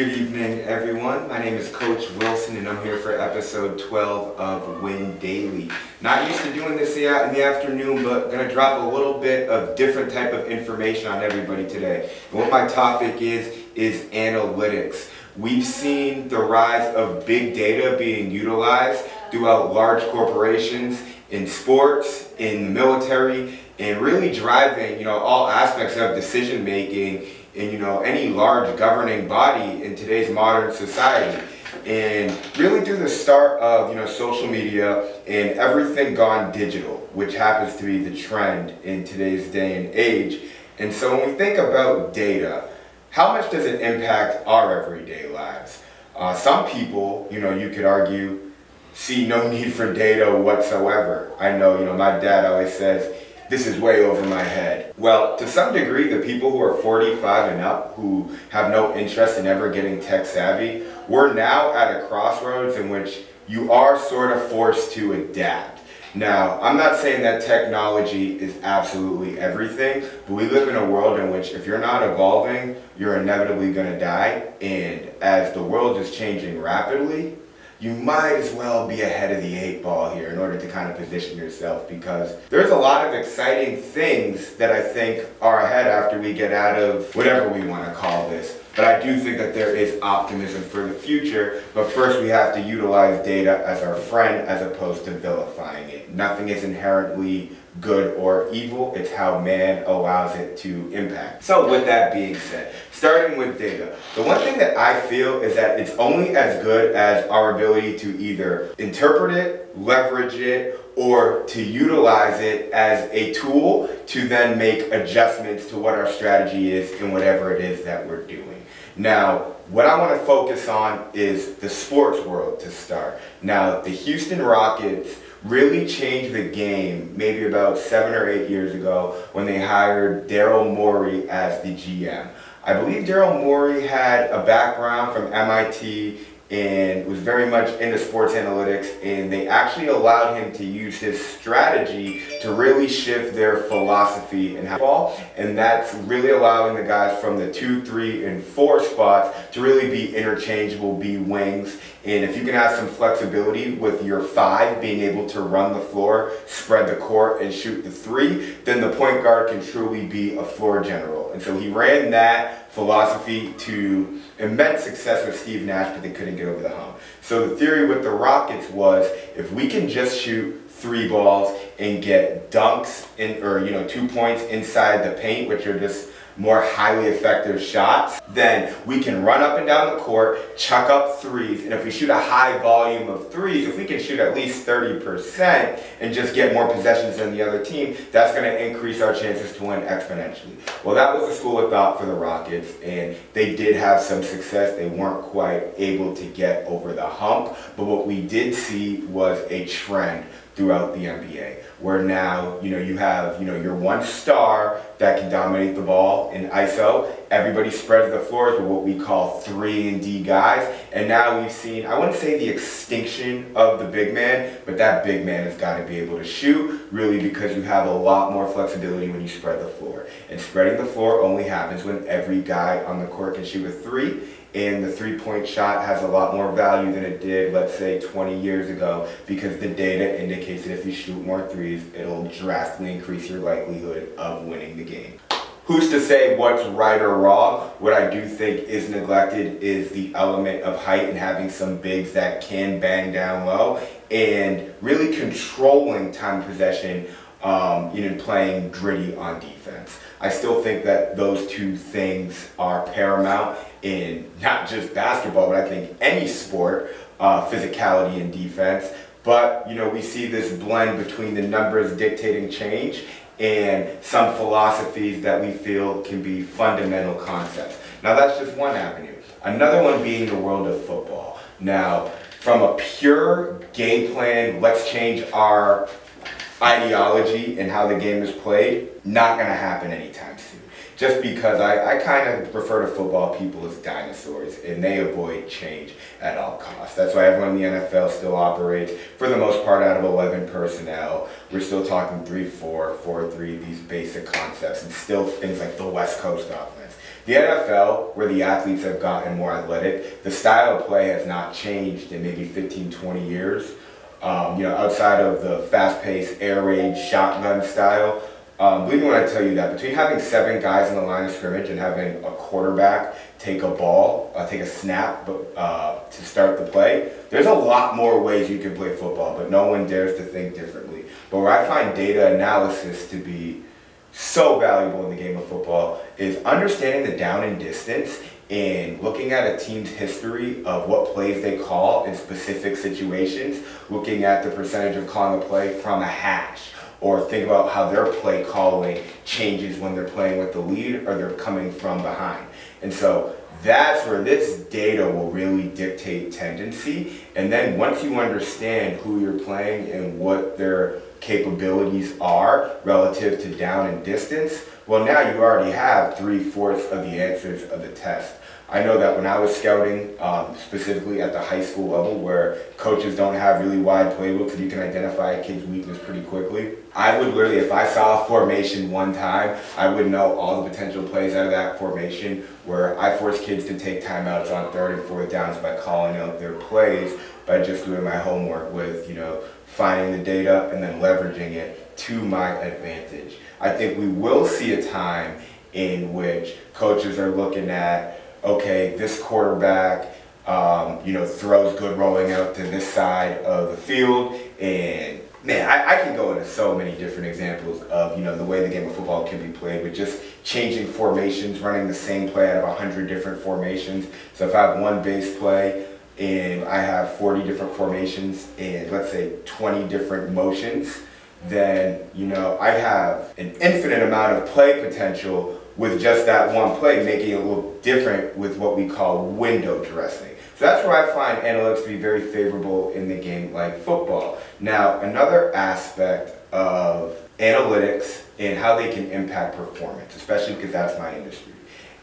Good evening, everyone. My name is Coach Wilson, and I'm here for episode 12 of Win Daily. Not used to doing this in the afternoon, but gonna drop a little bit of different type of information on everybody today. And what my topic is, is analytics. We've seen the rise of big data being utilized throughout large corporations in sports, in the military, and really driving, you know, all aspects of decision making in you know any large governing body in today's modern society. And really through the start of you know social media and everything gone digital which happens to be the trend in today's day and age. And so when we think about data how much does it impact our everyday lives? Uh, some people you know you could argue see no need for data whatsoever. I know you know my dad always says this is way over my head. Well, to some degree, the people who are 45 and up who have no interest in ever getting tech savvy, we're now at a crossroads in which you are sort of forced to adapt. Now, I'm not saying that technology is absolutely everything, but we live in a world in which if you're not evolving, you're inevitably going to die. And as the world is changing rapidly, you might as well be ahead of the eight ball here in order to kind of position yourself because there's a lot of exciting things that I think are ahead after we get out of whatever we want to call this. But I do think that there is optimism for the future. But first, we have to utilize data as our friend as opposed to vilifying it. Nothing is inherently good or evil. It's how man allows it to impact. So with that being said, starting with data, the one thing that I feel is that it's only as good as our ability to either interpret it, leverage it, or to utilize it as a tool to then make adjustments to what our strategy is in whatever it is that we're doing. Now, what I want to focus on is the sports world to start. Now, the Houston Rockets really changed the game maybe about seven or eight years ago when they hired Daryl Morey as the GM. I believe Daryl Morey had a background from MIT and was very much into sports analytics and they actually allowed him to use his strategy to really shift their philosophy in ball and that's really allowing the guys from the two three and four spots to really be interchangeable be wings. And if you can have some flexibility with your five being able to run the floor spread the court and shoot the three then the point guard can truly be a floor general. And so he ran that philosophy to immense success with Steve Nash, but they couldn't get over the hump. So the theory with the Rockets was if we can just shoot three balls and get dunks in, or you know, two points inside the paint, which are just more highly effective shots, then we can run up and down the court, chuck up threes, and if we shoot a high volume of threes, if we can shoot at least 30% and just get more possessions than the other team, that's going to increase our chances to win exponentially. Well, that was the school of thought for the Rockets, and they did have some success. They weren't quite able to get over the hump, but what we did see was a trend throughout the NBA, where now you know you have you know your one star that can dominate the ball in ISO. Everybody spreads the floors with what we call three and D guys, and now we've seen I wouldn't say the extinction of the big man, but that big man has got to be able to shoot really because you have a lot more flexibility when you spread the floor, and spreading the floor only happens when every guy on the court can shoot a three and the three-point shot has a lot more value than it did, let's say, 20 years ago because the data indicates that if you shoot more threes, it'll drastically increase your likelihood of winning the game. Who's to say what's right or wrong? What I do think is neglected is the element of height and having some bigs that can bang down low and really controlling time possession um, you know, playing gritty on defense. I still think that those two things are paramount in not just basketball, but I think any sport, uh, physicality and defense. But, you know, we see this blend between the numbers dictating change and some philosophies that we feel can be fundamental concepts. Now, that's just one avenue. Another one being the world of football. Now, from a pure game plan, let's change our ideology and how the game is played, not going to happen anytime. Just because I, I kind of refer to football people as dinosaurs and they avoid change at all costs. That's why everyone in the NFL still operates, for the most part, out of 11 personnel. We're still talking 3-4, 4-3, these basic concepts, and still things like the West Coast offense. The NFL, where the athletes have gotten more athletic, the style of play has not changed in maybe 15, 20 years. Um, you know, outside of the fast-paced air raid shotgun style, um, believe me when I tell you that between having seven guys in the line of scrimmage and having a quarterback take a ball, uh, take a snap uh, to start the play, there's a lot more ways you can play football, but no one dares to think differently. But where I find data analysis to be so valuable in the game of football is understanding the down and distance and looking at a team's history of what plays they call in specific situations, looking at the percentage of calling a play from a hash, or think about how their play calling changes when they're playing with the lead or they're coming from behind. And so that's where this data will really dictate tendency. And then once you understand who you're playing and what their capabilities are relative to down and distance, well now you already have three-fourths of the answers of the test. I know that when I was scouting, um, specifically at the high school level, where coaches don't have really wide playbooks and you can identify a kid's weakness pretty quickly, I would literally, if I saw a formation one time, I would know all the potential plays out of that formation where I force kids to take timeouts on third and fourth downs by calling out their plays by just doing my homework with, you know, finding the data and then leveraging it to my advantage. I think we will see a time in which coaches are looking at okay, this quarterback, um, you know, throws good rolling out to this side of the field. And man, I, I, can go into so many different examples of, you know, the way the game of football can be played with just changing formations, running the same play out of 100 different formations. So if I have one base play and I have 40 different formations and let's say 20 different motions, then, you know, I have an infinite amount of play potential with just that one play, making it a little different with what we call window dressing. So that's where I find analytics to be very favorable in the game like football. Now, another aspect of analytics and how they can impact performance, especially because that's my industry.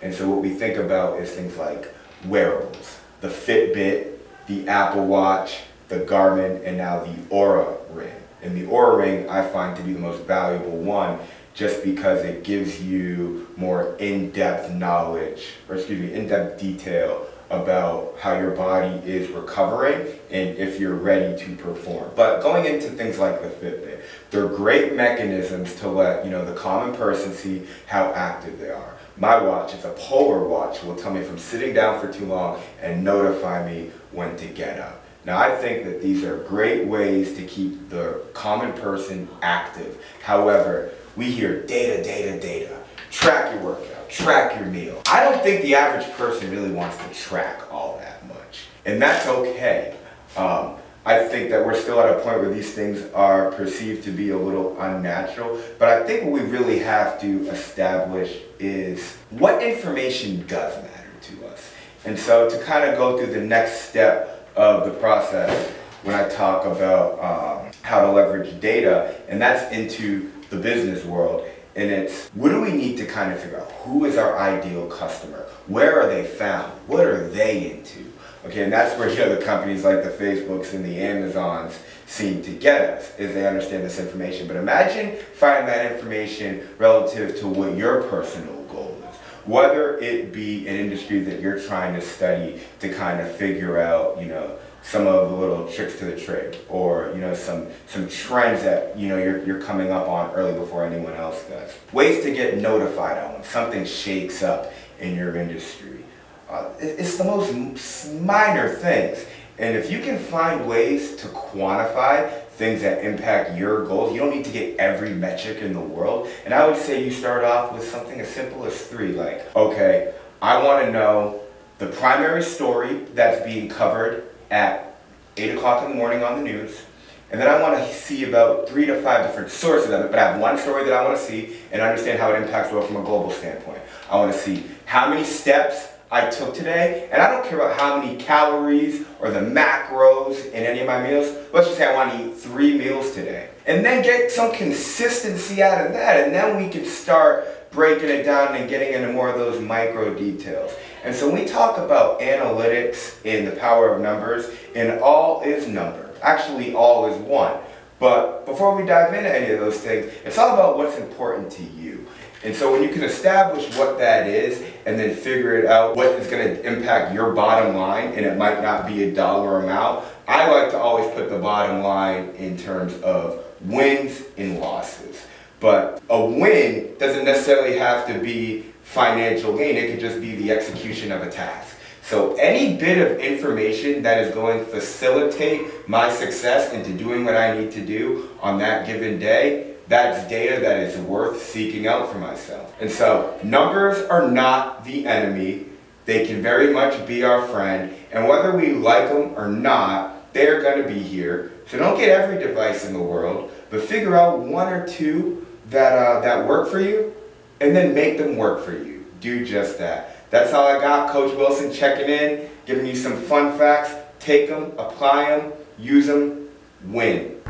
And so what we think about is things like wearables, the Fitbit, the Apple Watch, the Garmin, and now the Oura Ring. And the Oura Ring I find to be the most valuable one just because it gives you more in-depth knowledge, or excuse me, in-depth detail about how your body is recovering and if you're ready to perform. But going into things like the Fitbit, they're great mechanisms to let you know the common person see how active they are. My watch, it's a polar watch, will tell me if I'm sitting down for too long and notify me when to get up. Now I think that these are great ways to keep the common person active. However, we hear data, data, data. Track your workout, track your meal. I don't think the average person really wants to track all that much. And that's okay. Um, I think that we're still at a point where these things are perceived to be a little unnatural. But I think what we really have to establish is what information does matter to us. And so to kind of go through the next step of the process when I talk about um, how to leverage data, and that's into the business world and it's what do we need to kind of figure out? Who is our ideal customer? Where are they found? What are they into? Okay and that's where you know the companies like the facebooks and the amazons seem to get us is they understand this information. But imagine finding that information relative to what your personal goal is. Whether it be an industry that you're trying to study to kind of figure out you know some of the little tricks to the trade or you know some some trends that you know you're, you're coming up on early before anyone else does. Ways to get notified on when something shakes up in your industry. Uh, it's the most minor things. And if you can find ways to quantify things that impact your goals you don't need to get every metric in the world. And i would say you start off with something as simple as three like okay i want to know the primary story that's being covered at 8 o'clock in the morning on the news. And then I want to see about three to five different sources of it, but I have one story that I want to see and understand how it impacts well from a global standpoint. I want to see how many steps I took today, and I don't care about how many calories or the macros in any of my meals. Let's just say I want to eat three meals today. And then get some consistency out of that, and then we can start breaking it down and getting into more of those micro details. And so we talk about analytics and the power of numbers, and all is number. Actually, all is one. But before we dive into any of those things, it's all about what's important to you. And so when you can establish what that is and then figure it out what is going to impact your bottom line and it might not be a dollar amount, I like to always put the bottom line in terms of wins and losses. But a win doesn't necessarily have to be financial gain, it could just be the execution of a task. So any bit of information that is going to facilitate my success into doing what I need to do on that given day, that's data that is worth seeking out for myself. And so numbers are not the enemy. They can very much be our friend. And whether we like them or not, they're going to be here. So don't get every device in the world, but figure out one or two that, uh, that work for you and then make them work for you. Do just that. That's all I got. Coach Wilson checking in, giving you some fun facts. Take them, apply them, use them, win.